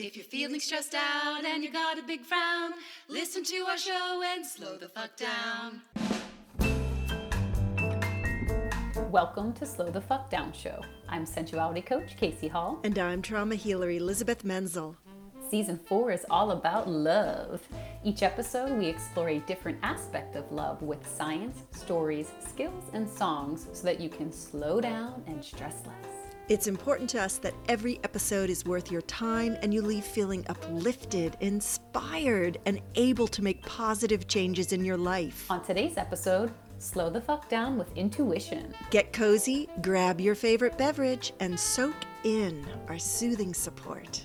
If you're feeling stressed out and you got a big frown, listen to our show and slow the fuck down. Welcome to Slow the Fuck Down Show. I'm sensuality coach Casey Hall. And I'm trauma healer Elizabeth Menzel. Season 4 is all about love. Each episode, we explore a different aspect of love with science, stories, skills, and songs so that you can slow down and stress less. It's important to us that every episode is worth your time and you leave feeling uplifted, inspired, and able to make positive changes in your life. On today's episode, slow the fuck down with intuition. Get cozy, grab your favorite beverage, and soak in our soothing support.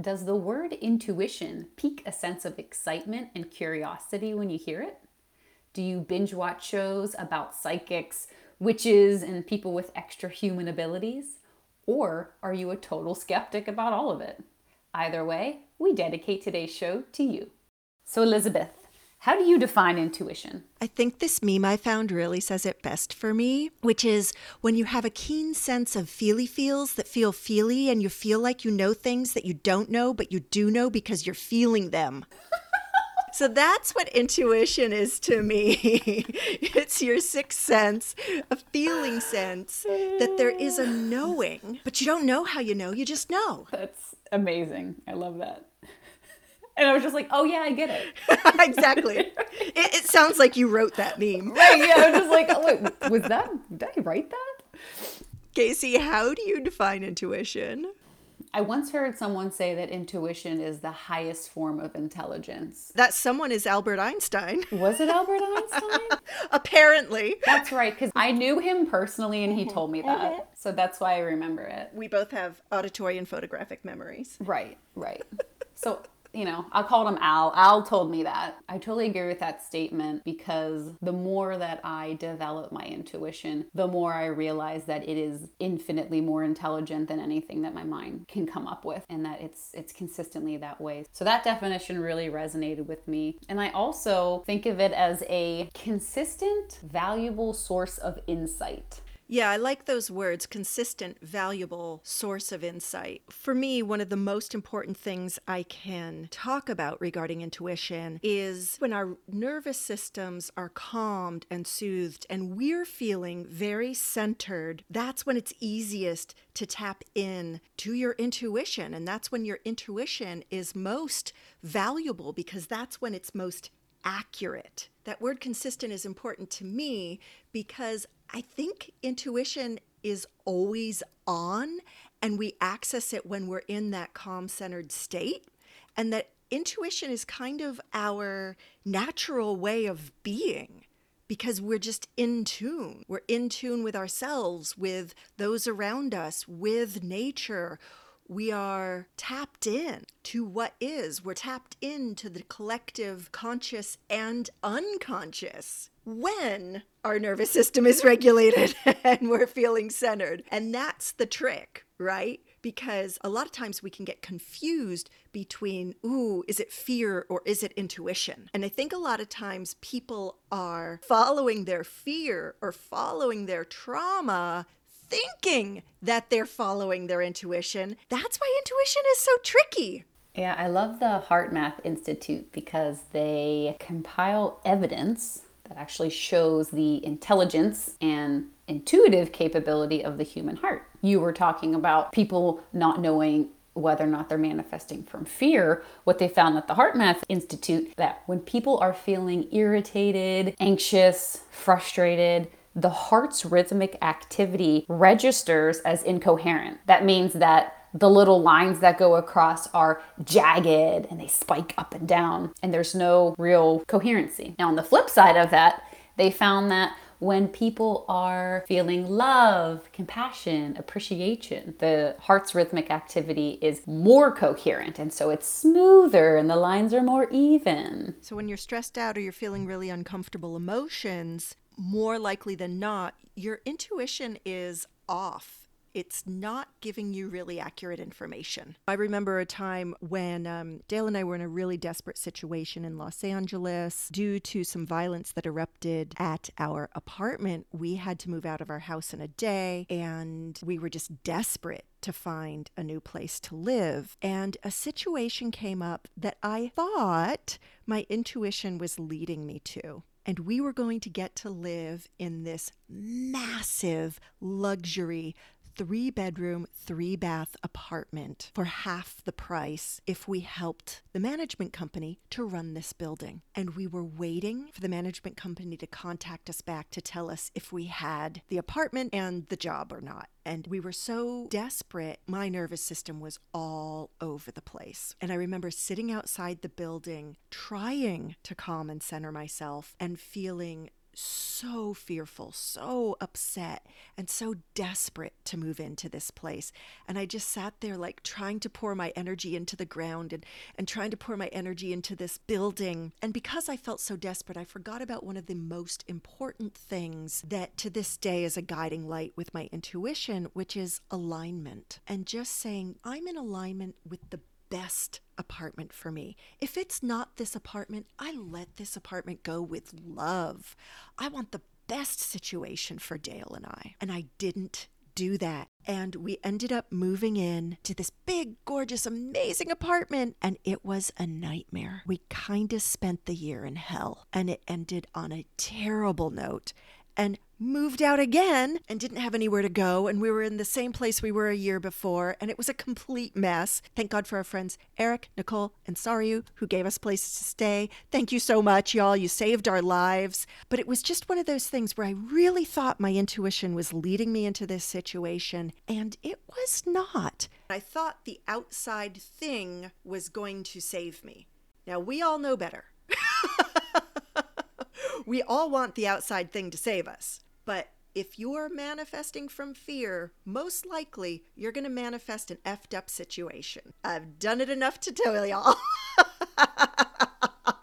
Does the word intuition pique a sense of excitement and curiosity when you hear it? Do you binge watch shows about psychics witches and people with extra human abilities? Or are you a total skeptic about all of it? Either way, we dedicate today's show to you. So, Elizabeth, how do you define intuition? I think this meme I found really says it best for me, which is when you have a keen sense of feely feels that feel feely and you feel like you know things that you don't know, but you do know because you're feeling them. So that's what intuition is to me. it's your sixth sense, a feeling sense that there is a knowing, but you don't know how you know, you just know. That's amazing. I love that. And I was just like, oh yeah, I get it. exactly. It, it, sounds like you wrote that meme. Right, yeah. I was just like, oh, wait, was that, did I write that? Casey, how do you define intuition? I once heard someone say that intuition is the highest form of intelligence. That someone is Albert Einstein. Was it Albert Einstein? Apparently. That's right, because I knew him personally and he told me that. Mm-hmm. So that's why I remember it. We both have auditory and photographic memories. Right, right. So you know, I called him Al. Al told me that. I totally agree with that statement because the more that I develop my intuition, the more I realize that it is infinitely more intelligent than anything that my mind can come up with and that it's it's consistently that way. So that definition really resonated with me. And I also think of it as a consistent, valuable source of insight. Yeah, I like those words consistent, valuable source of insight. For me, one of the most important things I can talk about regarding intuition is when our nervous systems are calmed and soothed and we're feeling very centered, that's when it's easiest to tap in to your intuition. And that's when your intuition is most valuable because that's when it's most accurate. That word consistent is important to me because I think intuition is always on and we access it when we're in that calm centered state. And that intuition is kind of our natural way of being because we're just in tune. We're in tune with ourselves, with those around us, with nature. We are tapped in to what is. We're tapped into the collective conscious and unconscious when our nervous system is regulated and we're feeling centered. And that's the trick, right? Because a lot of times we can get confused between, ooh, is it fear or is it intuition? And I think a lot of times people are following their fear or following their trauma thinking that they're following their intuition. That's why intuition is so tricky. Yeah, I love the HeartMath Institute because they compile evidence that actually shows the intelligence and intuitive capability of the human heart. You were talking about people not knowing whether or not they're manifesting from fear. What they found at the HeartMath Institute that when people are feeling irritated, anxious, frustrated, the heart's rhythmic activity registers as incoherent. That means that the little lines that go across are jagged and they spike up and down, and there's no real coherency. Now, on the flip side of that, they found that when people are feeling love, compassion, appreciation, the heart's rhythmic activity is more coherent and so it's smoother and the lines are more even. So when you're stressed out or you're feeling really uncomfortable emotions, more likely than not, your intuition is off it's not giving you really accurate information. I remember a time when um, Dale and I were in a really desperate situation in Los Angeles due to some violence that erupted at our apartment. We had to move out of our house in a day, and we were just desperate to find a new place to live. And a situation came up that I thought my intuition was leading me to. And we were going to get to live in this massive luxury three bedroom, three bath apartment for half the price if we helped the management company to run this building. And we were waiting for the management company to contact us back to tell us if we had the apartment and the job or not. And we were so desperate, my nervous system was all over the place. And I remember sitting outside the building, trying to calm and center myself, and feeling so fearful, so upset, and so desperate to move into this place. And I just sat there like trying to pour my energy into the ground and, and trying to pour my energy into this building. And because I felt so desperate, I forgot about one of the most important things that to this day is a guiding light with my intuition, which is alignment. And just saying, I'm in alignment with the best apartment for me. If it's not this apartment, I let this apartment go with love. I want the best situation for Dale and I. And I didn't do that. And we ended up moving in to this big, gorgeous, amazing apartment. And it was a nightmare. We kind of spent the year in hell. And it ended on a terrible note. And moved out again and didn't have anywhere to go. And we were in the same place we were a year before. And it was a complete mess. Thank God for our friends Eric, Nicole, and Sariu, who gave us places to stay. Thank you so much, y'all. You saved our lives. But it was just one of those things where I really thought my intuition was leading me into this situation. And it was not. I thought the outside thing was going to save me. Now, we all know better. we all want the outside thing to save us. But if you're manifesting from fear, most likely you're going to manifest an effed up situation. I've done it enough to tell y'all.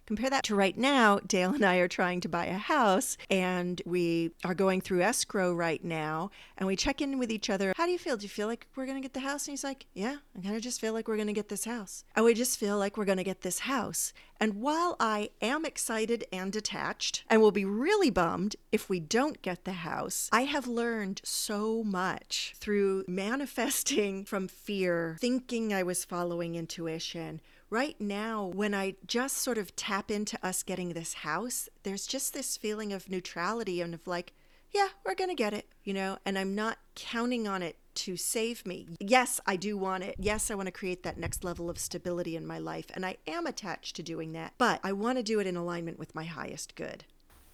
Compare that to right now, Dale and I are trying to buy a house and we are going through escrow right now and we check in with each other. How do you feel? Do you feel like we're going to get the house? And he's like, Yeah, I kind of just feel like we're going to get this house. And we just feel like we're going to get this house. And while I am excited and attached and will be really bummed if we don't get the house, I have learned so much through manifesting from fear, thinking I was following intuition right now, when I just sort of tap into us getting this house, there's just this feeling of neutrality and of like, yeah, we're going to get it, you know, and I'm not counting on it to save me. Yes, I do want it. Yes, I want to create that next level of stability in my life, and I am attached to doing that, but I want to do it in alignment with my highest good.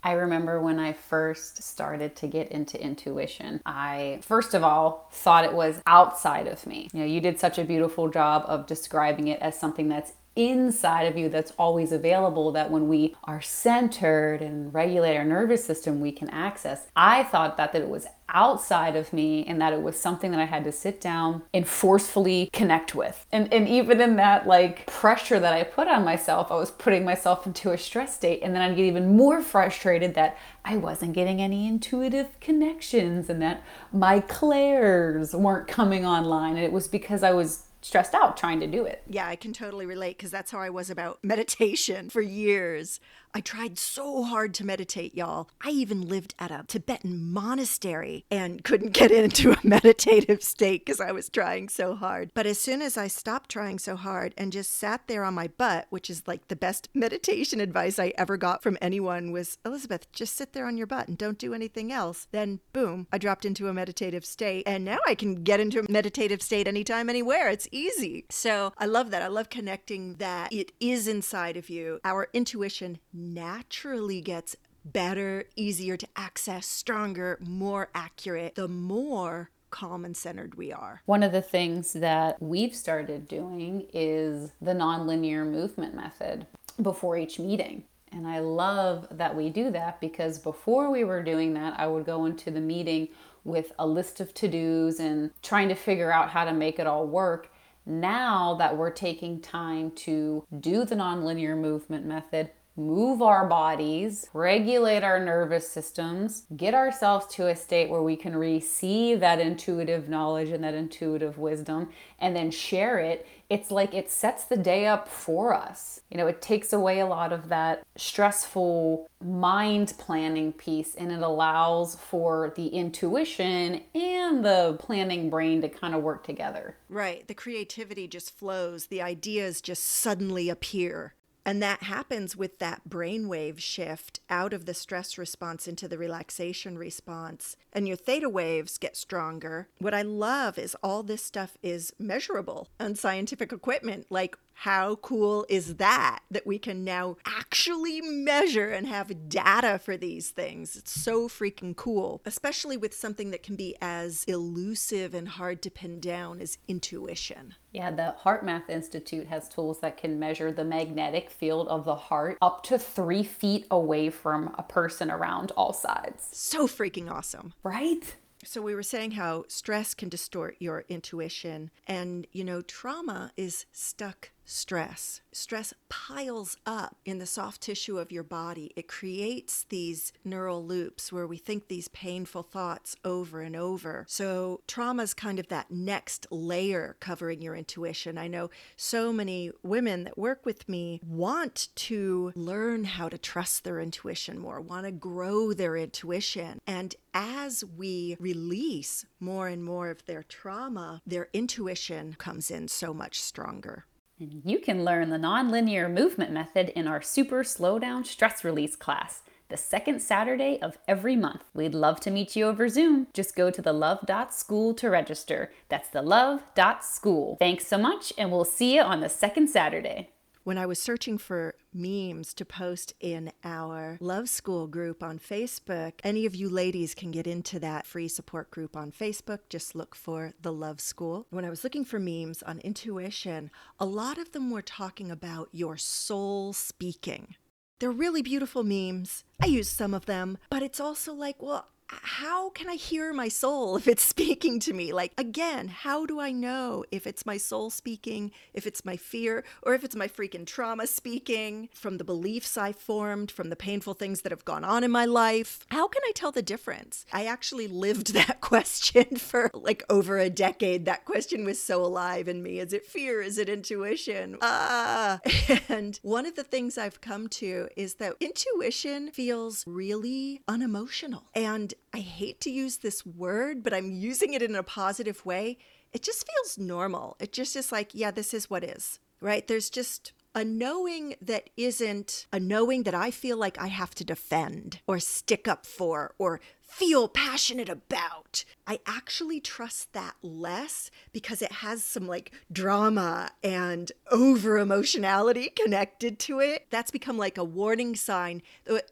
I remember when I first started to get into intuition, I first of all thought it was outside of me. You know, you did such a beautiful job of describing it as something that's inside of you that's always available that when we are centered and regulate our nervous system we can access i thought that that it was outside of me and that it was something that i had to sit down and forcefully connect with and, and even in that like pressure that i put on myself i was putting myself into a stress state and then i'd get even more frustrated that i wasn't getting any intuitive connections and that my clairs weren't coming online and it was because i was stressed out trying to do it. Yeah, I can totally relate because that's how I was about meditation for years. I tried so hard to meditate, y'all. I even lived at a Tibetan monastery and couldn't get into a meditative state because I was trying so hard. But as soon as I stopped trying so hard and just sat there on my butt, which is like the best meditation advice I ever got from anyone was Elizabeth, just sit there on your butt and don't do anything else. Then boom, I dropped into a meditative state and now I can get into a meditative state anytime, anywhere. It's easy. So I love that. I love connecting that it is inside of you. Our intuition naturally gets better, easier to access, stronger, more accurate, the more calm and centered we are. One of the things that we've started doing is the nonlinear movement method before each meeting. And I love that we do that because before we were doing that, I would go into the meeting with a list of to dos and trying to figure out how to make it all work. Now that we're taking time to do the nonlinear movement method, move our bodies, regulate our nervous systems, get ourselves to a state where we can receive that intuitive knowledge and that intuitive wisdom and then share it, it's like it sets the day up for us. You know, it takes away a lot of that stressful mind planning piece and it allows for the intuition and the planning brain to kind of work together. Right. The creativity just flows, the ideas just suddenly appear. And that happens with that brainwave shift out of the stress response into the relaxation response. And your theta waves get stronger. What I love is all this stuff is measurable on scientific equipment. Like, how cool is that? That we can now actually measure and have data for these things. It's so freaking cool, especially with something that can be as elusive and hard to pin down as intuition. Yeah, the HeartMath Institute has tools that can measure the magnetic field of the heart up to three feet away from a person around all sides. So freaking awesome. Right? So, we were saying how stress can distort your intuition, and you know, trauma is stuck stress. Stress piles up in the soft tissue of your body. It creates these neural loops where we think these painful thoughts over and over. So, trauma is kind of that next layer covering your intuition. I know so many women that work with me want to learn how to trust their intuition more, want to grow their intuition. And as we release more and more of their trauma, their intuition comes in so much stronger. And you can learn the nonlinear movement method in our Super Slow Down Stress Release class, the second Saturday of every month. We'd love to meet you over Zoom. Just go to the love.school to register. That's the love.school. Thanks so much, and we'll see you on the second Saturday when I was searching for memes to post in our Love School group on Facebook, any of you ladies can get into that free support group on Facebook. Just look for the Love School. When I was looking for memes on intuition, a lot of them were talking about your soul speaking. They're really beautiful memes. I use some of them, but it's also like, well, how can I hear my soul if it's speaking to me? Like, again, how do I know if it's my soul speaking, if it's my fear, or if it's my freaking trauma speaking from the beliefs I formed, from the painful things that have gone on in my life? How can I tell the difference? I actually lived that question for like over a decade. That question was so alive in me. Is it fear? Is it intuition? Ah. And one of the things I've come to is that intuition feels really unemotional. And I hate to use this word, but I'm using it in a positive way. It just feels normal. It just is like, yeah, this is what is, right? There's just a knowing that isn't a knowing that I feel like I have to defend or stick up for or feel passionate about. I actually trust that less because it has some like drama and over emotionality connected to it. That's become like a warning sign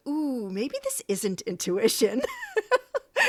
ooh, maybe this isn't intuition.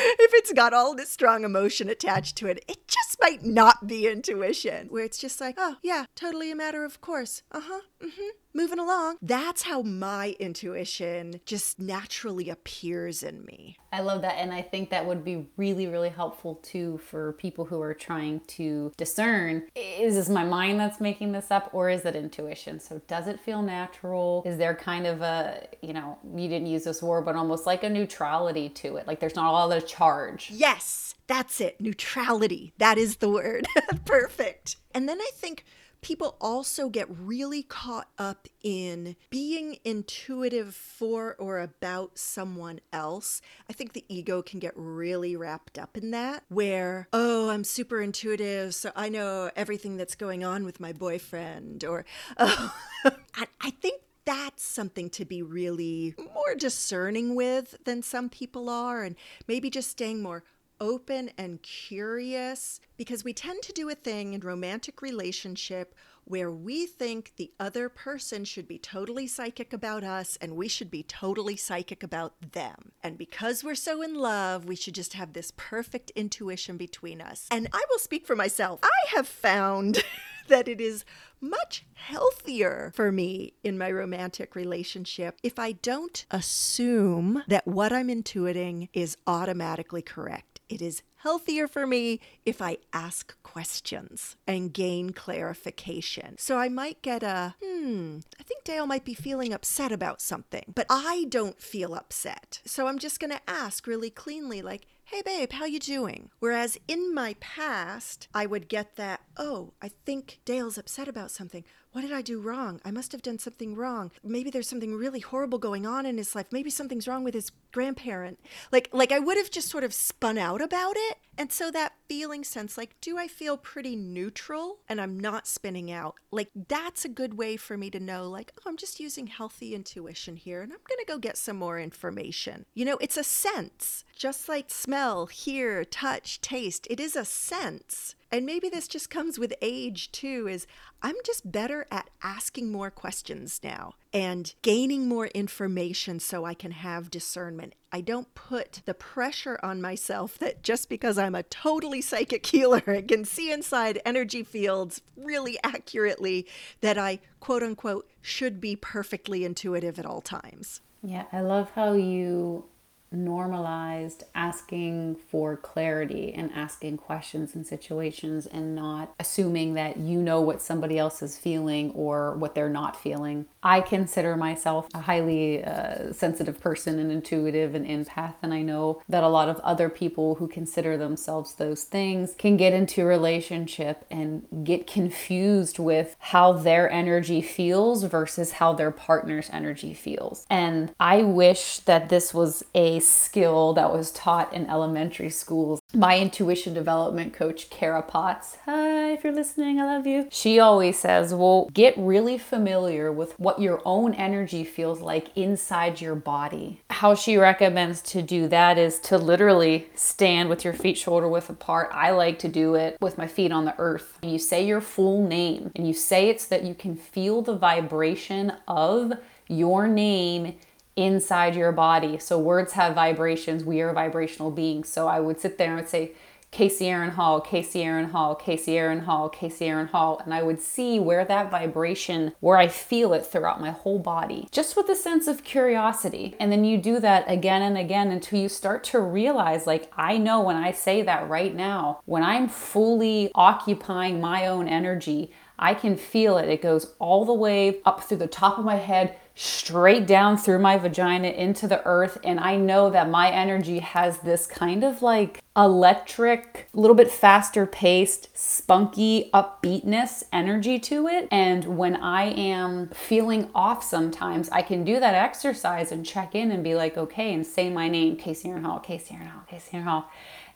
if it's got all this strong emotion attached to it, it just might not be intuition. Where it's just like, oh, yeah, totally a matter of course. Uh huh. Mm hmm moving along. That's how my intuition just naturally appears in me. I love that. And I think that would be really, really helpful too for people who are trying to discern is this my mind that's making this up or is it intuition? So does it feel natural? Is there kind of a, you know, you didn't use this word, but almost like a neutrality to it? Like there's not all the charge. Yes, that's it. Neutrality. That is the word. Perfect. And then I think people also get really caught up in being intuitive for or about someone else. I think the ego can get really wrapped up in that, where, oh, I'm super intuitive, so I know everything that's going on with my boyfriend, or, oh, I, I think that's something to be really more discerning with than some people are, and maybe just staying more open and curious because we tend to do a thing in romantic relationship where we think the other person should be totally psychic about us and we should be totally psychic about them. And because we're so in love, we should just have this perfect intuition between us. And I will speak for myself. I have found that it is much healthier for me in my romantic relationship if I don't assume that what I'm intuiting is automatically correct it is healthier for me if I ask questions and gain clarification. So I might get a, hmm, I think Dale might be feeling upset about something, but I don't feel upset. So I'm just going to ask really cleanly, like, hey babe how you doing whereas in my past i would get that oh i think dale's upset about something what did i do wrong? I must have done something wrong. Maybe there's something really horrible going on in his life. Maybe something's wrong with his grandparent. Like like i would have just sort of spun out about it. And so that feeling sense like do i feel pretty neutral and i'm not spinning out? Like that's a good way for me to know like oh i'm just using healthy intuition here and i'm going to go get some more information. You know it's a sense. Just like smell, hear, touch, taste, it is a sense. And maybe this just comes with age too is I'm just better at asking more questions now and gaining more information so I can have discernment. I don't put the pressure on myself that just because I'm a totally psychic healer and can see inside energy fields really accurately that I quote unquote should be perfectly intuitive at all times. Yeah, I love how you normalized asking for clarity and asking questions in situations and not assuming that you know what somebody else is feeling or what they're not feeling. I consider myself a highly uh, sensitive person and intuitive and empath, and I know that a lot of other people who consider themselves those things can get into a relationship and get confused with how their energy feels versus how their partner's energy feels. And I wish that this was a skill that was taught in elementary schools. My intuition development coach, Kara Potts, hi, if you're listening, I love you. She always says, well, get really familiar with what your own energy feels like inside your body. How she recommends to do that is to literally stand with your feet shoulder width apart. I like to do it with my feet on the earth. You say your full name and you say it so that you can feel the vibration of your name inside your body. So words have vibrations. We are vibrational beings. So I would sit there and say, Casey Aaron Hall, Casey Aaron Hall, Casey Aaron Hall, Casey Aaron Hall, and I would see where that vibration, where I feel it throughout my whole body, just with a sense of curiosity. And then you do that again and again until you start to realize, like, I know when I say that right now, when I'm fully occupying my own energy, I can feel it. It goes all the way up through the top of my head, straight down through my vagina into the earth. And I know that my energy has this kind of like electric, a little bit faster paced, spunky upbeatness energy to it. And when I am feeling off sometimes, I can do that exercise and check in and be like, okay, and say my name, Casey Aaron Hall, Casey Aaron Hall, Casey Aaron Hall.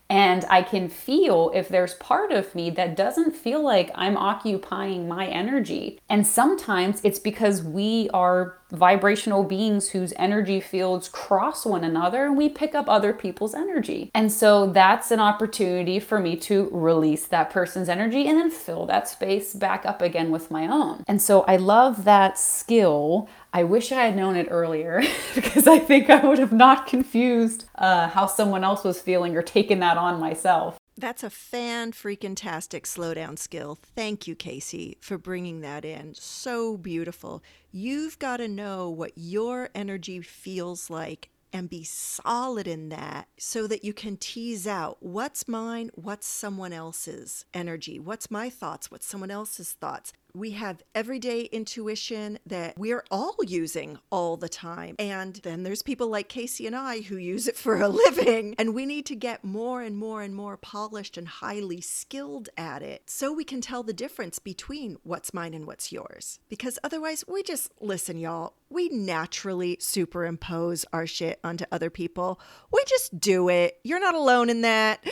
And I can feel if there's part of me that doesn't feel like I'm occupying my energy. And sometimes it's because we are vibrational beings whose energy fields cross one another and we pick up other people's energy. And so that's an opportunity for me to release that person's energy and then fill that space back up again with my own. And so I love that skill. I wish I had known it earlier because I think I would have not confused uh, how someone else was feeling or taken that on myself. That's a fan freaking tastic slowdown skill. Thank you, Casey, for bringing that in. So beautiful. You've got to know what your energy feels like and be solid in that so that you can tease out what's mine, what's someone else's energy, what's my thoughts, what's someone else's thoughts we have everyday intuition that we're all using all the time. And then there's people like Casey and I who use it for a living. And we need to get more and more and more polished and highly skilled at it so we can tell the difference between what's mine and what's yours. Because otherwise, we just listen, y'all. We naturally superimpose our shit onto other people. We just do it. You're not alone in that.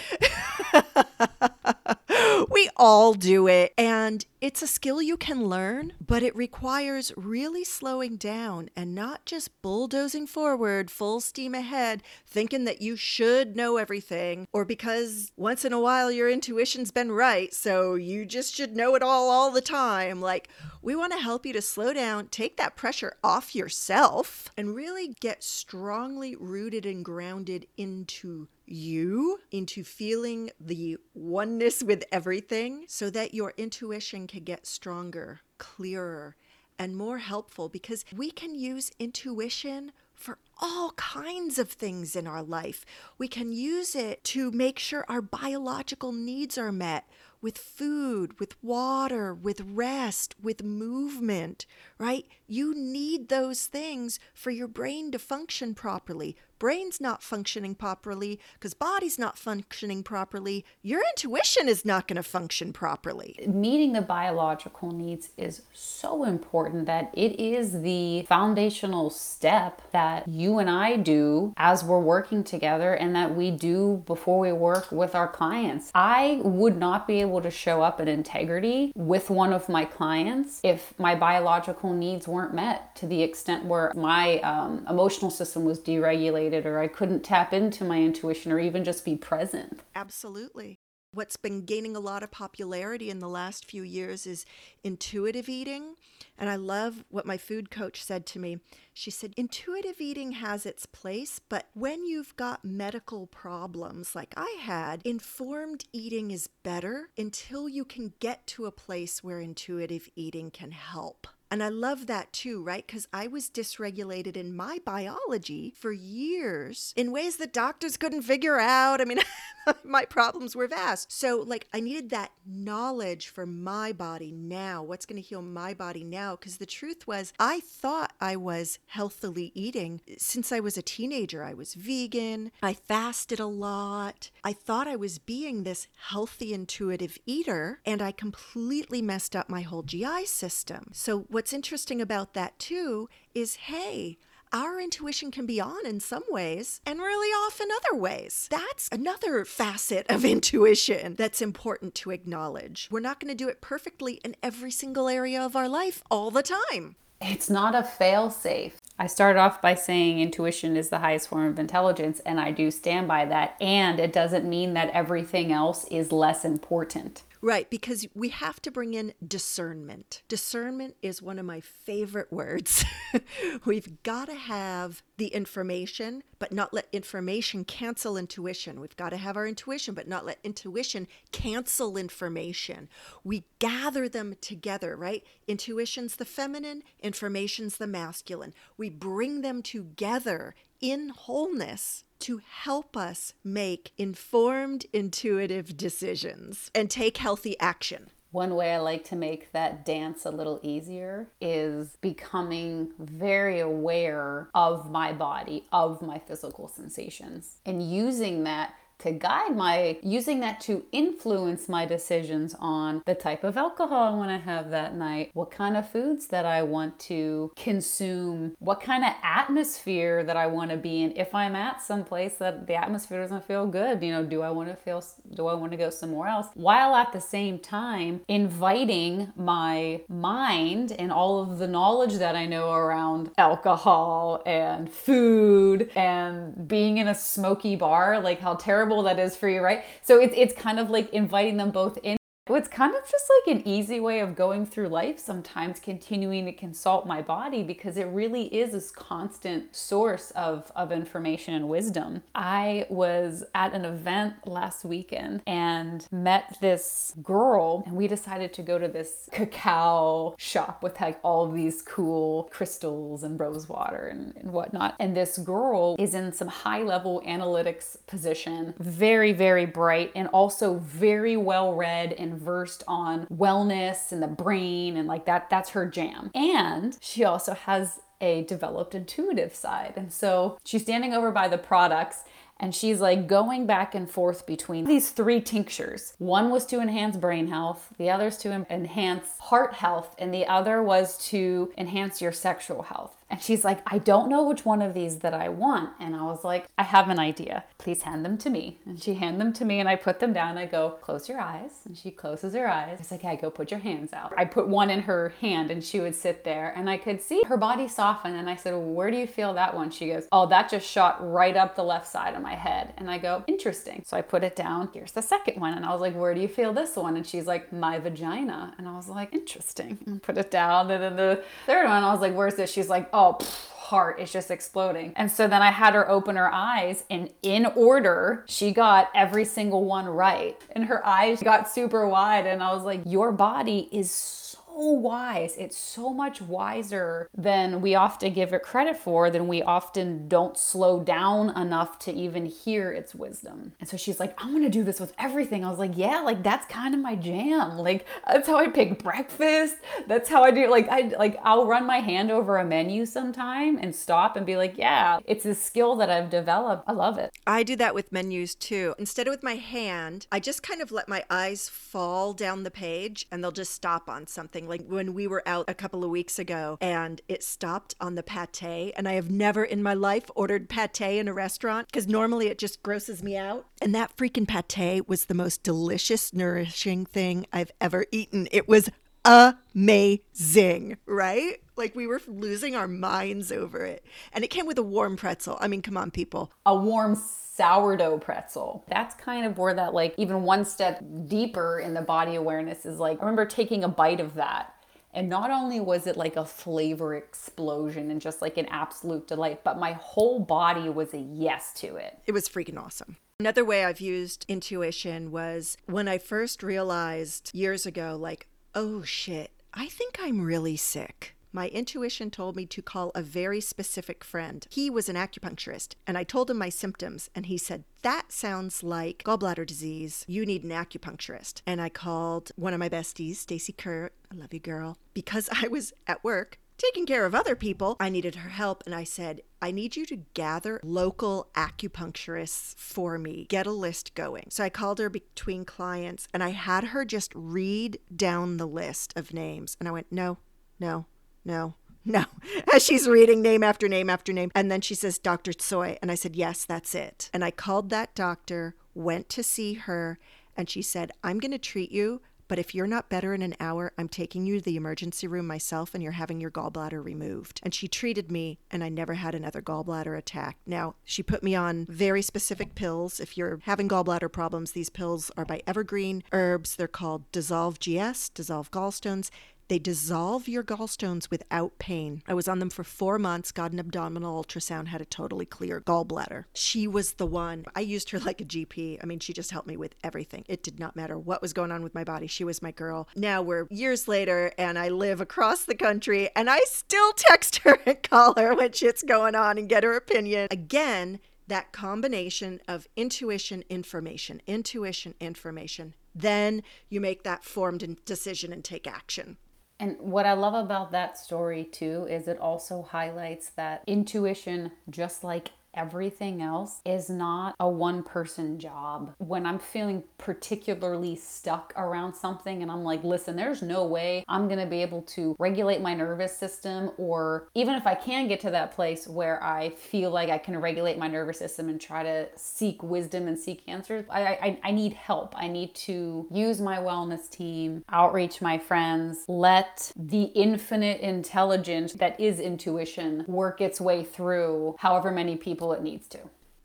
we all do it. And it's a skill you can learn, but it requires really slowing down and not just bulldozing forward full steam ahead, thinking that you should know everything, or because once in a while your intuition's been right, so you just should know it all all the time. Like, we want to help you to slow down, take that pressure off yourself, and really get strongly rooted and grounded into you into feeling the oneness with everything so that your intuition can get stronger, clearer, and more helpful because we can use intuition for all kinds of things in our life. We can use it to make sure our biological needs are met with food, with water, with rest, with movement, right? You need those things for your brain to function properly. Brain's not functioning properly because body's not functioning properly. Your intuition is not going to function properly. Meeting the biological needs is so important that it is the foundational step that you and I do as we're working together and that we do before we work with our clients. I would not be able to show up in integrity with one of my clients if my biological needs weren't met to the extent where my um, emotional system was deregulated or I couldn't tap into my intuition or even just be present. Absolutely. What's been gaining a lot of popularity in the last few years is intuitive eating. And I love what my food coach said to me. She said, Intuitive eating has its place, but when you've got medical problems like I had, informed eating is better until you can get to a place where intuitive eating can help. And I love that too, right? Because I was dysregulated in my biology for years in ways that doctors couldn't figure out. I mean, my problems were vast. So, like, I needed that knowledge for my body now. What's going to heal my body now? Because the truth was, I thought I was healthily eating since I was a teenager. I was vegan, I fasted a lot. I thought I was being this healthy, intuitive eater, and I completely messed up my whole GI system. So, what what's interesting about that too is hey, our intuition can be on in some ways and really off in other ways. That's another facet of intuition that's important to acknowledge. We're not going to do it perfectly in every single area of our life all the time. It's not a fail safe. I started off by saying intuition is the highest form of intelligence, and I do stand by that. And it doesn't mean that everything else is less important. Right, because we have to bring in discernment. Discernment is one of my favorite words. We've got to have the information, but not let information cancel intuition. We've got to have our intuition, but not let intuition cancel information. We gather them together, right? Intuition's the feminine, information's the masculine. We bring them together in wholeness to help us make informed, intuitive decisions and take healthy action. One way I like to make that dance a little easier is becoming very aware of my body, of my physical sensations, and using that to guide my using that to influence my decisions on the type of alcohol I want to have that night, what kind of foods that I want to consume, what kind of atmosphere that I want to be in. If I'm at some place that the atmosphere doesn't feel good, you know, do I want to feel do I want to go somewhere else? While at the same time inviting my mind and all of the knowledge that I know around alcohol and food and being in a smoky bar, like how terrible terrible that is for you, right? So it's it's kind of like inviting them both in it's kind of just like an easy way of going through life sometimes, continuing to consult my body because it really is this constant source of, of information and wisdom. I was at an event last weekend and met this girl, and we decided to go to this cacao shop with like all these cool crystals and rose water and, and whatnot. And this girl is in some high level analytics position, very, very bright, and also very well read and versed on wellness and the brain and like that that's her jam. And she also has a developed intuitive side. And so she's standing over by the products and she's like going back and forth between these three tinctures. One was to enhance brain health, the other's to enhance heart health, and the other was to enhance your sexual health. And she's like, I don't know which one of these that I want. And I was like, I have an idea. Please hand them to me. And she handed them to me and I put them down. I go, close your eyes. And she closes her eyes. It's like, I go put your hands out. I put one in her hand and she would sit there and I could see her body soften. And I said, well, where do you feel that one? She goes, oh, that just shot right up the left side of my head. And I go, interesting. So I put it down. Here's the second one. And I was like, where do you feel this one? And she's like, my vagina. And I was like, interesting. And put it down. And then the third one, I was like, where's this? She's like, oh, oh, heart is just exploding. And so then I had her open her eyes, and in order, she got every single one right. And her eyes got super wide, and I was like, Your body is so wise. It's so much wiser than we often give it credit for, than we often don't slow down enough to even hear its wisdom. And so she's like, I'm gonna do this with everything. I was like, yeah, like that's kind of my jam. Like that's how I pick breakfast. That's how I do like I like I'll run my hand over a menu sometime and stop and be like, yeah, it's a skill that I've developed. I love it. I do that with menus too. Instead of with my hand, I just kind of let my eyes fall down the page and they'll just stop on Like when we were out a couple of weeks ago and it stopped on the pate, and I have never in my life ordered pate in a restaurant because normally it just grosses me out. And that freaking pate was the most delicious, nourishing thing I've ever eaten. It was amazing, right? Like we were losing our minds over it. And it came with a warm pretzel. I mean, come on, people. A warm sourdough pretzel. That's kind of where that, like, even one step deeper in the body awareness is like, I remember taking a bite of that. And not only was it like a flavor explosion and just like an absolute delight, but my whole body was a yes to it. It was freaking awesome. Another way I've used intuition was when I first realized years ago, like, oh shit, I think I'm really sick. My intuition told me to call a very specific friend. He was an acupuncturist, and I told him my symptoms, and he said, That sounds like gallbladder disease. You need an acupuncturist. And I called one of my besties, Stacy Kerr. I love you, girl. Because I was at work taking care of other people. I needed her help, and I said, I need you to gather local acupuncturists for me. Get a list going. So I called her between clients, and I had her just read down the list of names. And I went, No, no, no, no. As she's reading name after name after name. And then she says, Dr. Tsoi. And I said, Yes, that's it. And I called that doctor, went to see her, and she said, I'm going to treat you. But if you're not better in an hour, I'm taking you to the emergency room myself and you're having your gallbladder removed. And she treated me, and I never had another gallbladder attack. Now, she put me on very specific pills. If you're having gallbladder problems, these pills are by Evergreen Herbs. They're called Dissolve GS, Dissolve Gallstones. They dissolve your gallstones without pain. I was on them for four months, got an abdominal ultrasound, had a totally clear gallbladder. She was the one. I used her like a GP. I mean, she just helped me with everything. It did not matter what was going on with my body. She was my girl. Now we're years later and I live across the country and I still text her and call her when shit's going on and get her opinion. Again, that combination of intuition, information, intuition, information. Then you make that formed decision and take action. And what I love about that story too is it also highlights that intuition, just like everything else is not a one person job. When I'm feeling particularly stuck around something and I'm like, listen, there's no way I'm gonna be able to regulate my nervous system, or even if I can get to that place where I feel like I can regulate my nervous system and try to seek wisdom and seek answers, I, I, I need help. I need to use my wellness team, outreach my friends, let the infinite intelligence that is intuition work its way through however many people people it needs to.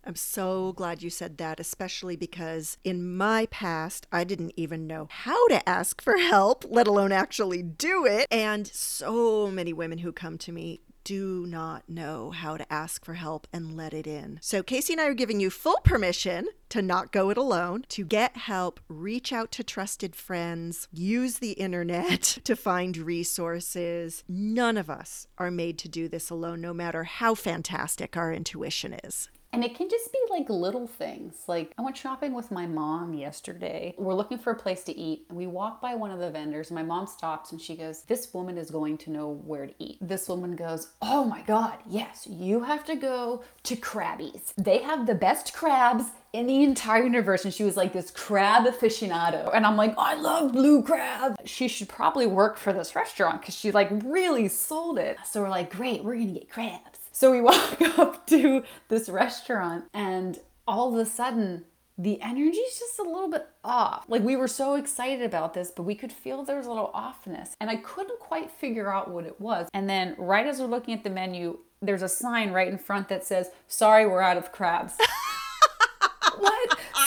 I'm so glad you said that, especially because in my past, I didn't even know how to ask for help, let alone actually do it. And so many women who come to me do not know how to ask for help and let it in. So, Casey and I are giving you full permission to not go it alone, to get help, reach out to trusted friends, use the internet to find resources. None of us are made to do this alone, no matter how fantastic our intuition is. And it can just be like little things. Like I went shopping with my mom yesterday. We're looking for a place to eat. And we walk by one of the vendors. My mom stops and she goes, This woman is going to know where to eat. This woman goes, Oh my God, yes, you have to go to Krabby's. They have the best crabs in the entire universe. And she was like this crab aficionado. And I'm like, I love blue crab. She should probably work for this restaurant because she like really sold it. So we're like, great, we're gonna get crabs. So we walk up to this restaurant, and all of a sudden, the energy is just a little bit off. Like we were so excited about this, but we could feel there was a little offness. And I couldn't quite figure out what it was. And then, right as we're looking at the menu, there's a sign right in front that says, Sorry, we're out of crabs.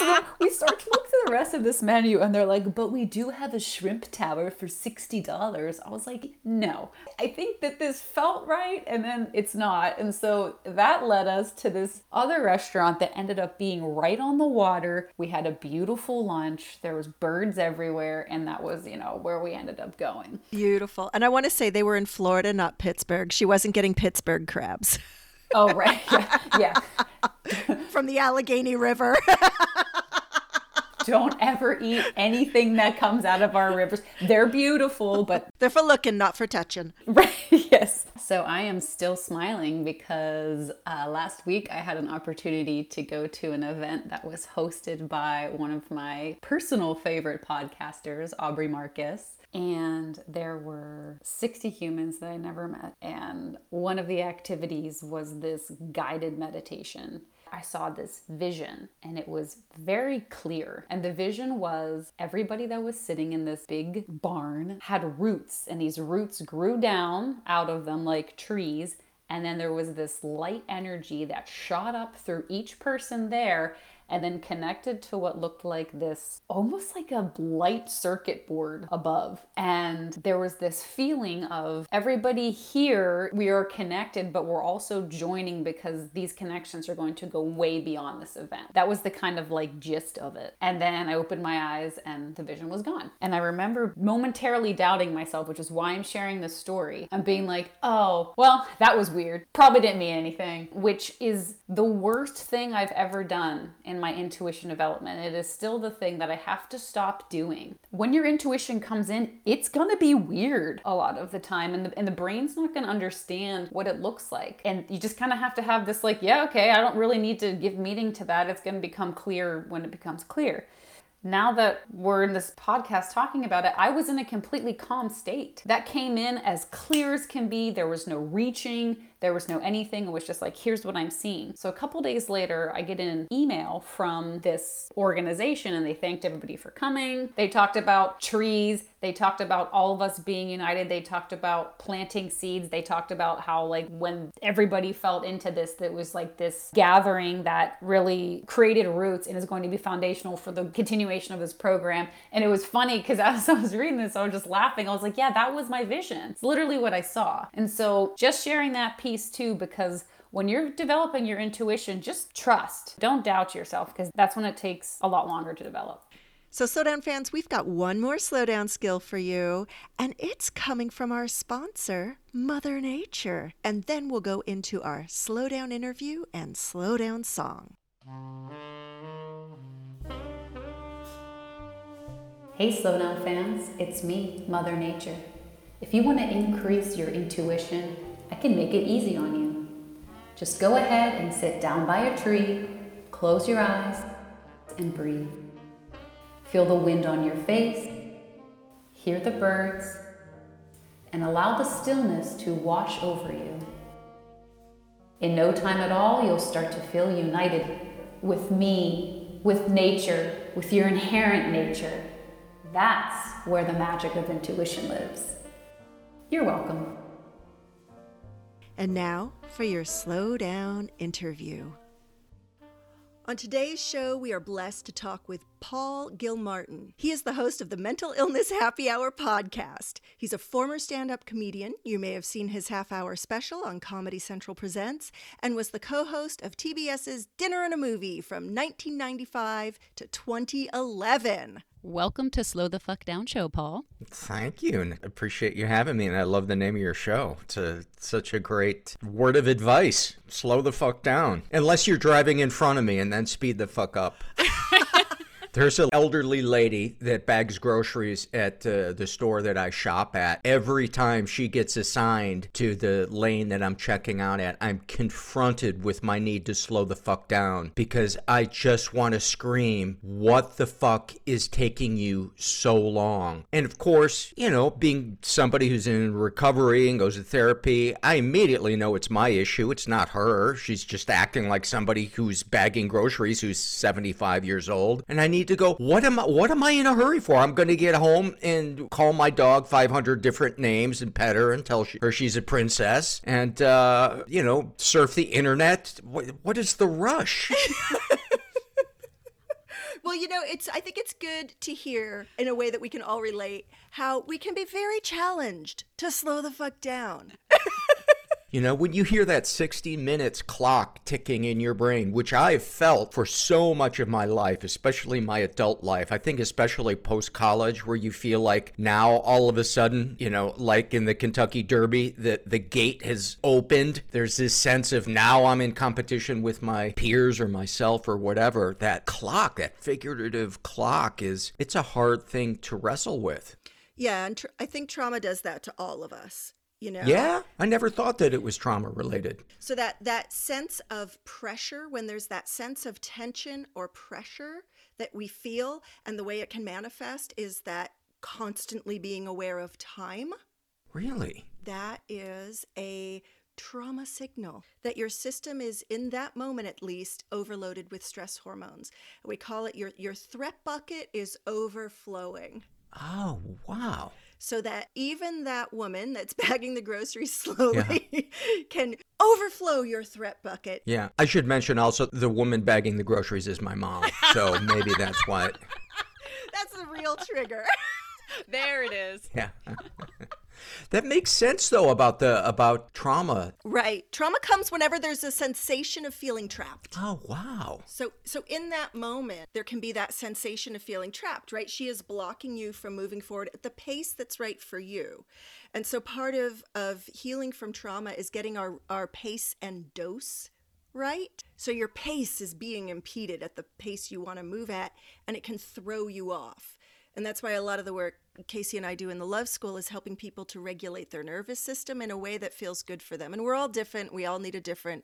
so we start to look through the rest of this menu and they're like, but we do have a shrimp tower for $60. I was like, no. I think that this felt right and then it's not. And so that led us to this other restaurant that ended up being right on the water. We had a beautiful lunch. There was birds everywhere and that was, you know, where we ended up going. Beautiful. And I want to say they were in Florida, not Pittsburgh. She wasn't getting Pittsburgh crabs Oh, right. Yeah. yeah. from the Allegheny River. Don't ever eat anything that comes out of our rivers. They're beautiful, but They're for looking, not for touching. Right, yes. So I am still smiling because uh, last week I had an opportunity to go to an event that was hosted by one of my personal favorite podcasters, Aubrey Marcus. And there were 60 humans that I never met. And one of the activities was this guided meditation. I saw this vision and it was very clear. And the vision was everybody that was sitting in this big barn had roots, and these roots grew down out of them like trees. And then there was this light energy that shot up through each person there and then connected to what looked like this almost like a light circuit board above. And there was this feeling of everybody here, we are connected, but we're also joining because these connections are going to go way beyond this event. That was the kind of like gist of it. And then I opened my eyes and the vision was gone. And I remember momentarily doubting myself, which is why I'm sharing this story. I'm being like, oh, well, that was weird. Probably didn't mean anything, which is the worst thing I've ever done in my intuition development. It is still the thing that I have to stop doing. When your intuition comes in, it's gonna be weird a lot of the time, and the, and the brain's not gonna understand what it looks like. And you just kind of have to have this, like, yeah, okay, I don't really need to give meaning to that. It's gonna become clear when it becomes clear now that we're in this podcast talking about it, I was in a completely calm state. That came in as clear as can be. There was no reaching, there was no anything. It was just like, here's what I'm seeing. So a couple days later, I get an email from this organization and they thanked everybody for coming. They talked about trees. They talked about all of us being united. They talked about planting seeds. They talked about how, like, when everybody felt into this, that was like this gathering that really created roots and is going to be foundational for the continuation of this program. And it was funny because as I was reading this, I was just laughing. I was like, yeah, that was my vision. It's literally what I saw. And so just sharing that piece too, because when you're developing your intuition, just trust. Don't doubt yourself because that's when it takes a lot longer to develop. So, Slowdown fans, we've got one more slowdown skill for you, and it's coming from our sponsor, Mother Nature. And then we'll go into our slowdown interview and slowdown song. Hey, Slowdown fans, it's me, Mother Nature. If you want to increase your intuition, I can make it easy on you. Just go ahead and sit down by a tree, close your eyes, and breathe. Feel the wind on your face, hear the birds, and allow the stillness to wash over you. In no time at all, you'll start to feel united with me, with nature, with your inherent nature. That's where the magic of intuition lives. You're welcome. And now for your slow down interview. On today's show, we are blessed to talk with Paul Gilmartin. He is the host of the Mental Illness Happy Hour podcast. He's a former stand up comedian. You may have seen his half hour special on Comedy Central Presents, and was the co host of TBS's Dinner and a Movie from 1995 to 2011. Welcome to Slow the Fuck Down Show, Paul. Thank you. And appreciate you having me. And I love the name of your show. It's a, such a great word of advice. Slow the fuck down. Unless you're driving in front of me and then speed the fuck up. There's an elderly lady that bags groceries at uh, the store that I shop at. Every time she gets assigned to the lane that I'm checking out at, I'm confronted with my need to slow the fuck down because I just want to scream, What the fuck is taking you so long? And of course, you know, being somebody who's in recovery and goes to therapy, I immediately know it's my issue. It's not her. She's just acting like somebody who's bagging groceries who's 75 years old. And I need to go, what am I what am I in a hurry for? I'm going to get home and call my dog 500 different names and pet her and tell she, her she's a princess and uh, you know, surf the internet. What, what is the rush? Well, you know, it's I think it's good to hear in a way that we can all relate how we can be very challenged to slow the fuck down. You know, when you hear that 60 minutes clock ticking in your brain, which I've felt for so much of my life, especially my adult life, I think especially post college, where you feel like now all of a sudden, you know, like in the Kentucky Derby, that the gate has opened. There's this sense of now I'm in competition with my peers or myself or whatever. That clock, that figurative clock, is it's a hard thing to wrestle with. Yeah, and tr- I think trauma does that to all of us. You know. Yeah, I never thought that it was trauma related. So that that sense of pressure when there's that sense of tension or pressure that we feel and the way it can manifest is that constantly being aware of time. Really? That is a trauma signal that your system is in that moment at least overloaded with stress hormones. We call it your your threat bucket is overflowing. Oh, wow. So that even that woman that's bagging the groceries slowly can overflow your threat bucket. Yeah. I should mention also the woman bagging the groceries is my mom. So maybe that's why. That's the real trigger. There it is. yeah. That makes sense though about the about trauma. right. Trauma comes whenever there's a sensation of feeling trapped. Oh, wow. So so in that moment there can be that sensation of feeling trapped, right? She is blocking you from moving forward at the pace that's right for you. And so part of of healing from trauma is getting our our pace and dose right? So your pace is being impeded at the pace you want to move at and it can throw you off. And that's why a lot of the work Casey and I do in the Love School is helping people to regulate their nervous system in a way that feels good for them. And we're all different. We all need a different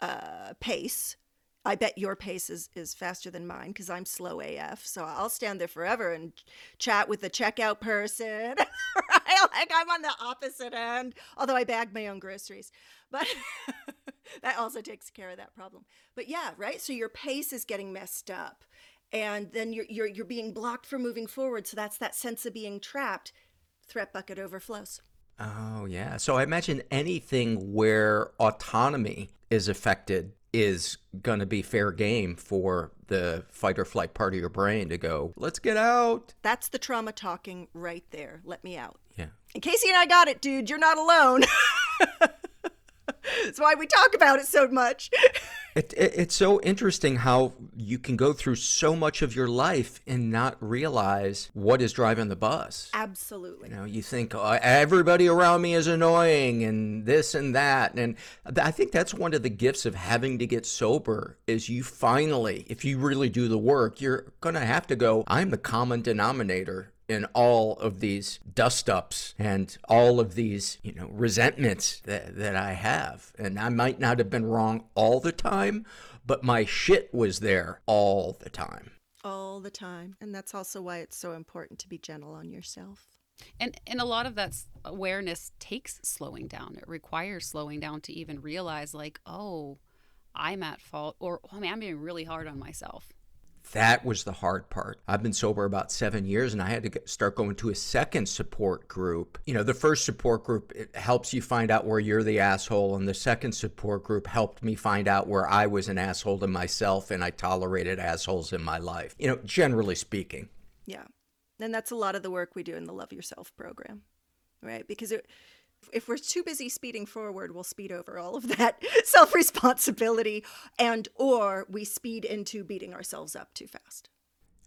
uh, pace. I bet your pace is, is faster than mine because I'm slow AF. So I'll stand there forever and chat with the checkout person. right? Like I'm on the opposite end, although I bag my own groceries. But that also takes care of that problem. But yeah, right? So your pace is getting messed up. And then you're, you're, you're being blocked from moving forward. So that's that sense of being trapped. Threat bucket overflows. Oh, yeah. So I imagine anything where autonomy is affected is going to be fair game for the fight or flight part of your brain to go, let's get out. That's the trauma talking right there. Let me out. Yeah. And Casey and I got it, dude. You're not alone. That's why we talk about it so much. It, it, it's so interesting how you can go through so much of your life and not realize what is driving the bus. Absolutely. You know, you think oh, everybody around me is annoying and this and that. And I think that's one of the gifts of having to get sober is you finally, if you really do the work, you're going to have to go, I'm the common denominator in all of these dust ups and all of these, you know, resentments that, that I have. And I might not have been wrong all the time, but my shit was there all the time. All the time. And that's also why it's so important to be gentle on yourself. And and a lot of that awareness takes slowing down. It requires slowing down to even realize like, oh, I'm at fault or oh, man, I'm being really hard on myself. That was the hard part. I've been sober about seven years and I had to get, start going to a second support group. You know, the first support group it helps you find out where you're the asshole, and the second support group helped me find out where I was an asshole to myself and I tolerated assholes in my life. You know, generally speaking. Yeah. And that's a lot of the work we do in the Love Yourself program, right? Because it, if we're too busy speeding forward, we'll speed over all of that self responsibility and or we speed into beating ourselves up too fast.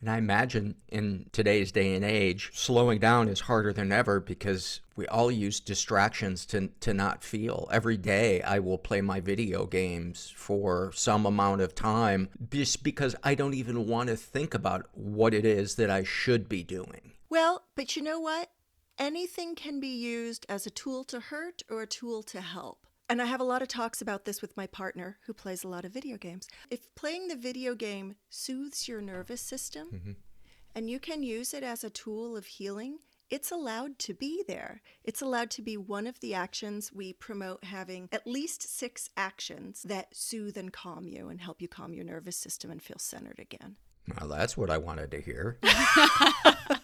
And I imagine in today's day and age, slowing down is harder than ever because we all use distractions to, to not feel. Every day I will play my video games for some amount of time just because I don't even want to think about what it is that I should be doing. Well, but you know what? Anything can be used as a tool to hurt or a tool to help. And I have a lot of talks about this with my partner who plays a lot of video games. If playing the video game soothes your nervous system mm-hmm. and you can use it as a tool of healing, it's allowed to be there. It's allowed to be one of the actions we promote having at least six actions that soothe and calm you and help you calm your nervous system and feel centered again. Well, that's what I wanted to hear.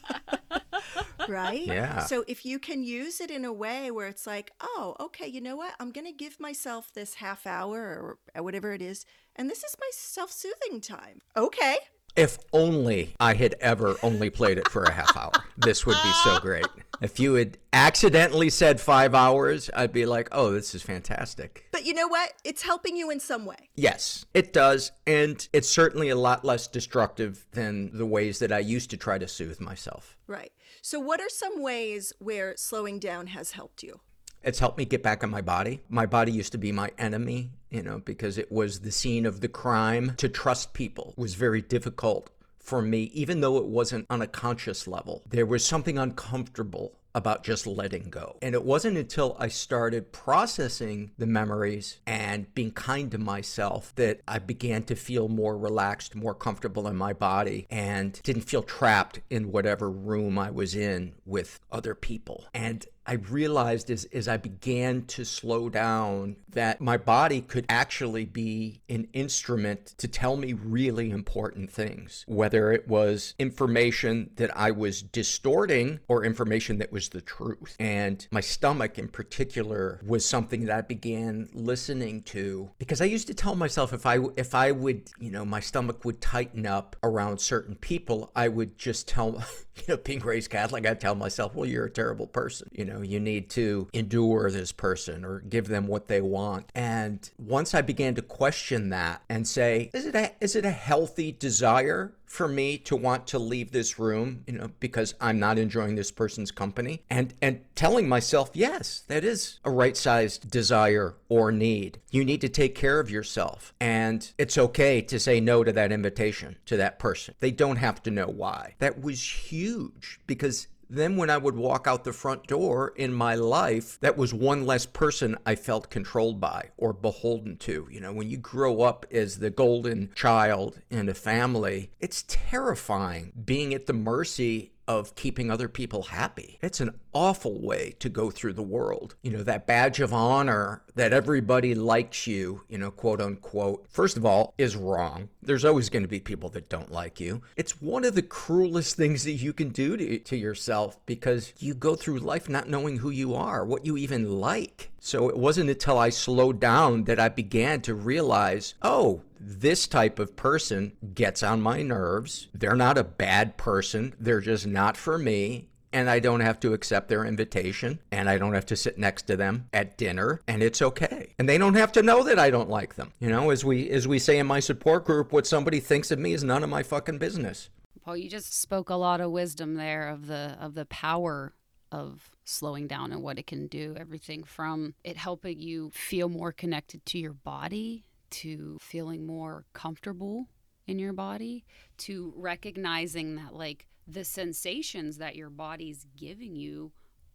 right? Yeah. So if you can use it in a way where it's like, oh, okay, you know what? I'm going to give myself this half hour or whatever it is, and this is my self soothing time. Okay. If only I had ever only played it for a half hour. This would be so great. If you had accidentally said five hours, I'd be like, oh, this is fantastic. But you know what? It's helping you in some way. Yes, it does. And it's certainly a lot less destructive than the ways that I used to try to soothe myself. Right. So, what are some ways where slowing down has helped you? It's helped me get back in my body. My body used to be my enemy, you know, because it was the scene of the crime. To trust people was very difficult for me, even though it wasn't on a conscious level. There was something uncomfortable about just letting go. And it wasn't until I started processing the memories and being kind to myself that I began to feel more relaxed, more comfortable in my body, and didn't feel trapped in whatever room I was in with other people. And I realized as, as I began to slow down that my body could actually be an instrument to tell me really important things, whether it was information that I was distorting or information that was the truth. And my stomach in particular was something that I began listening to because I used to tell myself if I if I would, you know, my stomach would tighten up around certain people, I would just tell you know, being raised Catholic, I'd tell myself, well, you're a terrible person. You know, you need to endure this person or give them what they want. And once I began to question that and say, is it a, is it a healthy desire for me to want to leave this room, you know, because I'm not enjoying this person's company and and telling myself, yes, that is a right-sized desire or need. You need to take care of yourself and it's okay to say no to that invitation to that person. They don't have to know why. That was huge because then when I would walk out the front door in my life, that was one less person I felt controlled by or beholden to. You know, when you grow up as the golden child in a family, it's terrifying being at the mercy of keeping other people happy. It's an awful way to go through the world. You know, that badge of honor that everybody likes you, you know, quote unquote, first of all, is wrong. There's always going to be people that don't like you. It's one of the cruelest things that you can do to, to yourself because you go through life not knowing who you are, what you even like. So it wasn't until I slowed down that I began to realize, oh, this type of person gets on my nerves. They're not a bad person. They're just not for me. And I don't have to accept their invitation. And I don't have to sit next to them at dinner. And it's okay. And they don't have to know that I don't like them. You know, as we as we say in my support group, what somebody thinks of me is none of my fucking business. Paul, you just spoke a lot of wisdom there of the of the power of slowing down and what it can do. Everything from it helping you feel more connected to your body, to feeling more comfortable in your body, to recognizing that like the sensations that your body's giving you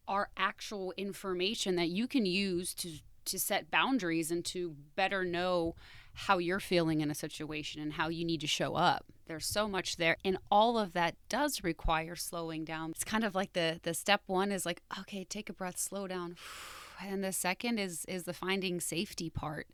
are actual information that you can use to to set boundaries and to better know how you're feeling in a situation and how you need to show up. There's so much there and all of that does require slowing down. It's kind of like the the step 1 is like okay, take a breath, slow down. And the second is is the finding safety part.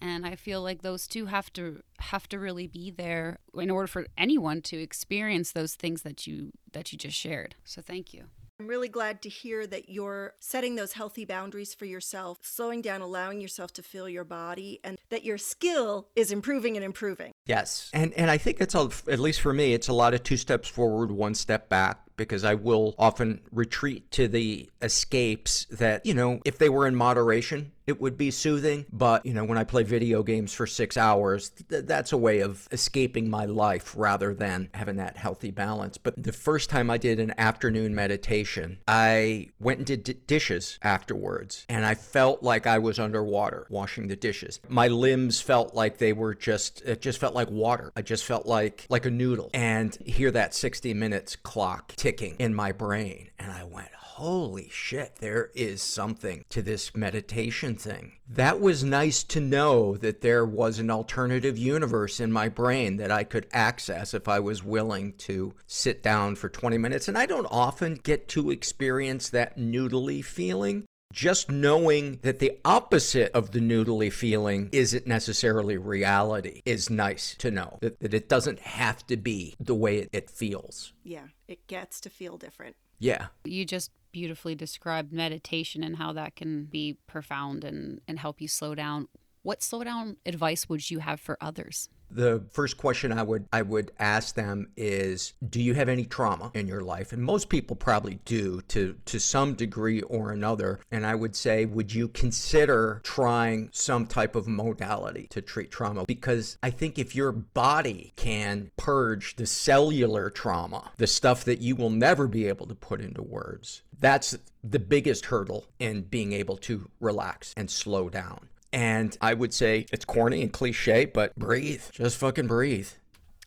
And I feel like those two have to have to really be there in order for anyone to experience those things that you that you just shared. So thank you. I'm really glad to hear that you're setting those healthy boundaries for yourself, slowing down, allowing yourself to feel your body, and that your skill is improving and improving. Yes. And and I think it's a, at least for me, it's a lot of two steps forward, one step back because I will often retreat to the escapes that, you know, if they were in moderation, it would be soothing. But, you know, when I play video games for six hours, th- that's a way of escaping my life rather than having that healthy balance. But the first time I did an afternoon meditation, I went and did d- dishes afterwards and I felt like I was underwater washing the dishes. My limbs felt like they were just, it just felt like water. I just felt like, like a noodle and hear that 60 minutes clock ticking in my brain. And I went, holy shit, there is something to this meditation thing. That was nice to know that there was an alternative universe in my brain that I could access if I was willing to sit down for 20 minutes. And I don't often get to experience that noodly feeling. Just knowing that the opposite of the noodly feeling isn't necessarily reality is nice to know. That, that it doesn't have to be the way it, it feels. Yeah, it gets to feel different. Yeah. You just beautifully described meditation and how that can be profound and, and help you slow down. What slowdown advice would you have for others? The first question I would I would ask them is do you have any trauma in your life? And most people probably do to to some degree or another. And I would say would you consider trying some type of modality to treat trauma because I think if your body can purge the cellular trauma, the stuff that you will never be able to put into words, that's the biggest hurdle in being able to relax and slow down. And I would say it's corny and cliche, but breathe. Just fucking breathe.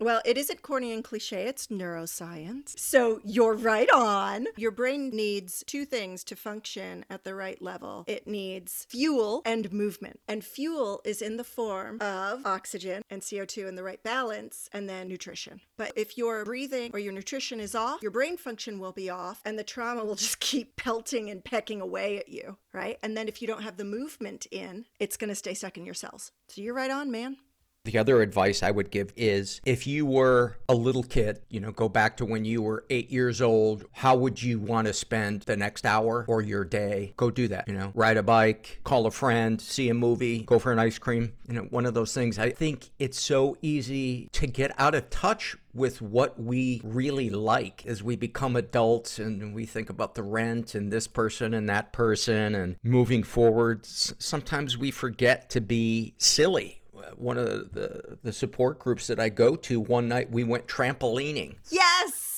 Well, it isn't corny and cliche, it's neuroscience. So you're right on. Your brain needs two things to function at the right level it needs fuel and movement. And fuel is in the form of oxygen and CO2 in the right balance, and then nutrition. But if your breathing or your nutrition is off, your brain function will be off, and the trauma will just keep pelting and pecking away at you, right? And then if you don't have the movement in, it's going to stay stuck in your cells. So you're right on, man. The other advice I would give is if you were a little kid, you know, go back to when you were eight years old, how would you want to spend the next hour or your day? Go do that, you know, ride a bike, call a friend, see a movie, go for an ice cream, you know, one of those things. I think it's so easy to get out of touch with what we really like as we become adults and we think about the rent and this person and that person and moving forward. Sometimes we forget to be silly one of the, the support groups that I go to, one night we went trampolining. Yes!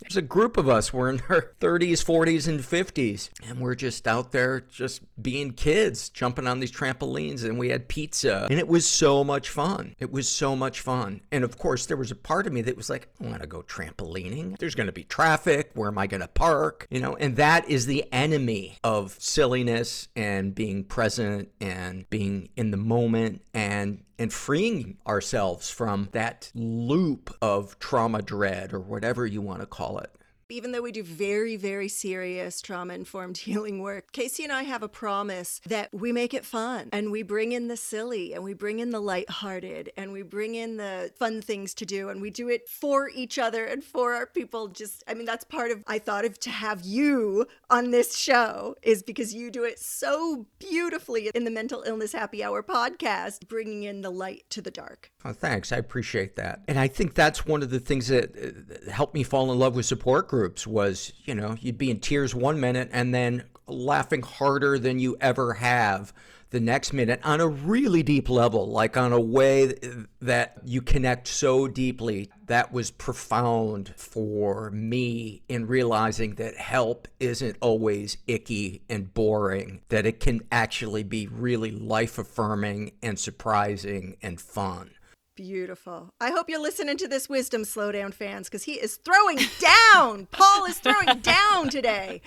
There's a group of us. We're in our 30s, 40s, and 50s. And we're just out there just being kids, jumping on these trampolines. And we had pizza. And it was so much fun. It was so much fun. And of course, there was a part of me that was like, I want to go trampolining. There's going to be traffic. Where am I going to park? You know, and that is the enemy of silliness and being present and being in the moment and and freeing ourselves from that loop of trauma dread or whatever you want to call it. Even though we do very, very serious trauma informed healing work, Casey and I have a promise that we make it fun and we bring in the silly and we bring in the lighthearted and we bring in the fun things to do and we do it for each other and for our people. Just, I mean, that's part of, I thought of to have you on this show is because you do it so beautifully in the Mental Illness Happy Hour podcast, bringing in the light to the dark. Oh, thanks. I appreciate that. And I think that's one of the things that uh, helped me fall in love with support groups was, you know, you'd be in tears one minute and then laughing harder than you ever have the next minute on a really deep level, like on a way that you connect so deeply. That was profound for me in realizing that help isn't always icky and boring, that it can actually be really life affirming and surprising and fun. Beautiful. I hope you're listening to this wisdom slowdown fans because he is throwing down. Paul is throwing down today.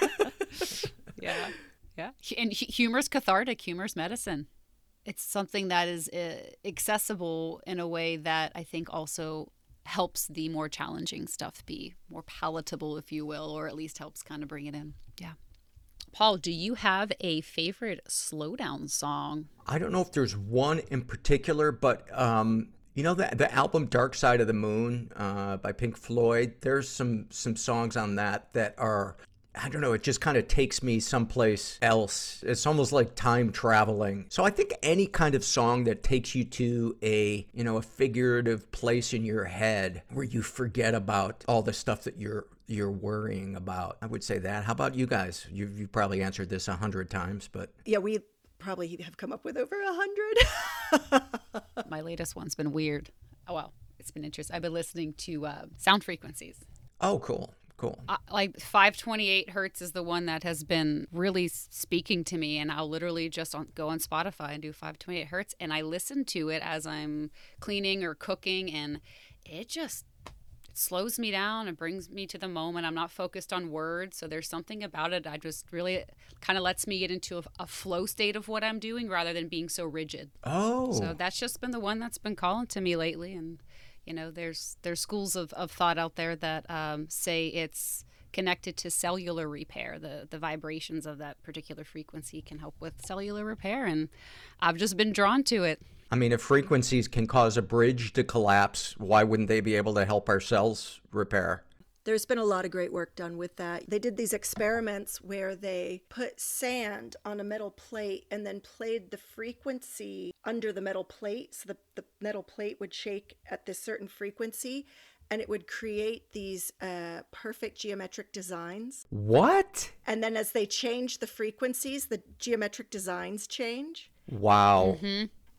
yeah. Yeah. And humor's cathartic, humor's medicine. It's something that is uh, accessible in a way that I think also helps the more challenging stuff be more palatable, if you will, or at least helps kind of bring it in. Yeah. Paul, do you have a favorite slowdown song? I don't know if there's one in particular, but um, you know the the album Dark Side of the Moon uh, by Pink Floyd. There's some some songs on that that are I don't know, it just kind of takes me someplace else. It's almost like time traveling. So I think any kind of song that takes you to a, you know, a figurative place in your head where you forget about all the stuff that you're you're worrying about. I would say that. How about you guys? You've, you've probably answered this a hundred times, but yeah, we probably have come up with over a hundred. My latest one's been weird. Oh well, it's been interesting. I've been listening to uh, sound frequencies. Oh, cool. Cool. Uh, like 528 hertz is the one that has been really speaking to me, and I'll literally just on, go on Spotify and do 528 hertz, and I listen to it as I'm cleaning or cooking, and it just it slows me down and brings me to the moment. I'm not focused on words. So there's something about it. I just really kind of lets me get into a, a, flow state of what I'm doing rather than being so rigid. Oh. So that's just been the one that's been calling to me lately. And, you know, there's, there's schools of, of thought out there that um, say it's, connected to cellular repair. The the vibrations of that particular frequency can help with cellular repair and I've just been drawn to it. I mean, if frequencies can cause a bridge to collapse, why wouldn't they be able to help our cells repair? There's been a lot of great work done with that. They did these experiments where they put sand on a metal plate and then played the frequency under the metal plate. So the, the metal plate would shake at this certain frequency and it would create these uh, perfect geometric designs. What? And then as they change the frequencies, the geometric designs change. Wow.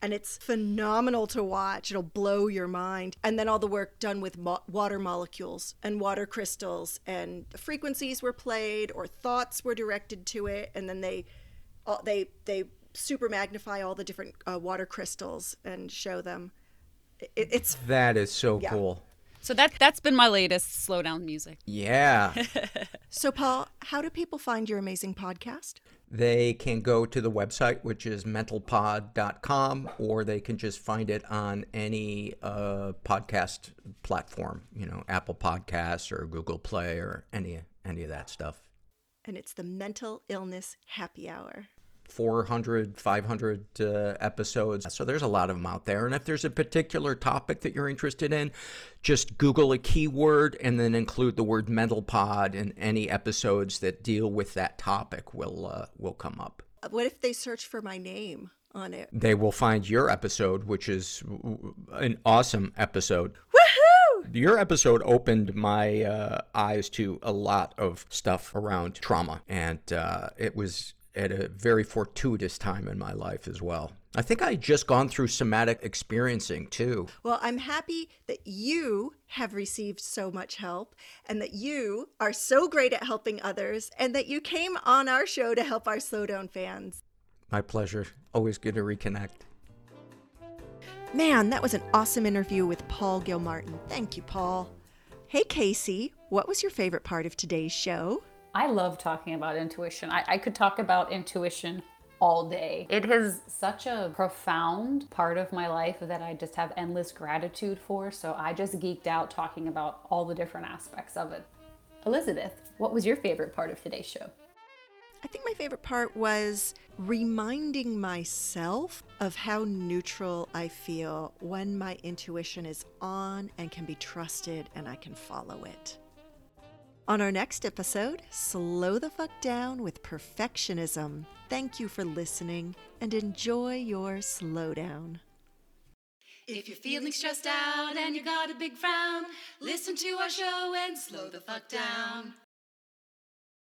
And it's phenomenal to watch. It'll blow your mind. And then all the work done with mo- water molecules and water crystals, and the frequencies were played or thoughts were directed to it, and then they, all they they super magnify all the different uh, water crystals and show them. It, it's That is so Yeah. cool. So that that's been my latest slow down music. Yeah. so, Paul. How do people find your amazing podcast? They can go to the website, which is mentalpod.com, or they can just find it on any uh, podcast platform, you know, Apple Podcasts or Google Play or any any of that stuff. And it's the Mental Illness Happy Hour. 400, 500 uh, episodes. So there's a lot of them out there. And if there's a particular topic that you're interested in, just Google a keyword and then include the word mental pod and any episodes that deal with that topic will uh, will come up. What if they search for my name on it? They will find your episode, which is an awesome episode. Woohoo! Your episode opened my uh, eyes to a lot of stuff around trauma, and uh, it was at a very fortuitous time in my life as well. I think I had just gone through somatic experiencing too. Well, I'm happy that you have received so much help and that you are so great at helping others and that you came on our show to help our Slowdown fans. My pleasure. Always good to reconnect. Man, that was an awesome interview with Paul Gilmartin. Thank you, Paul. Hey, Casey, what was your favorite part of today's show? I love talking about intuition. I, I could talk about intuition all day. It is such a profound part of my life that I just have endless gratitude for. So I just geeked out talking about all the different aspects of it. Elizabeth, what was your favorite part of today's show? I think my favorite part was reminding myself of how neutral I feel when my intuition is on and can be trusted and I can follow it. On our next episode, Slow the Fuck Down with Perfectionism. Thank you for listening and enjoy your slowdown. If you're feeling stressed out and you got a big frown, listen to our show and slow the fuck down.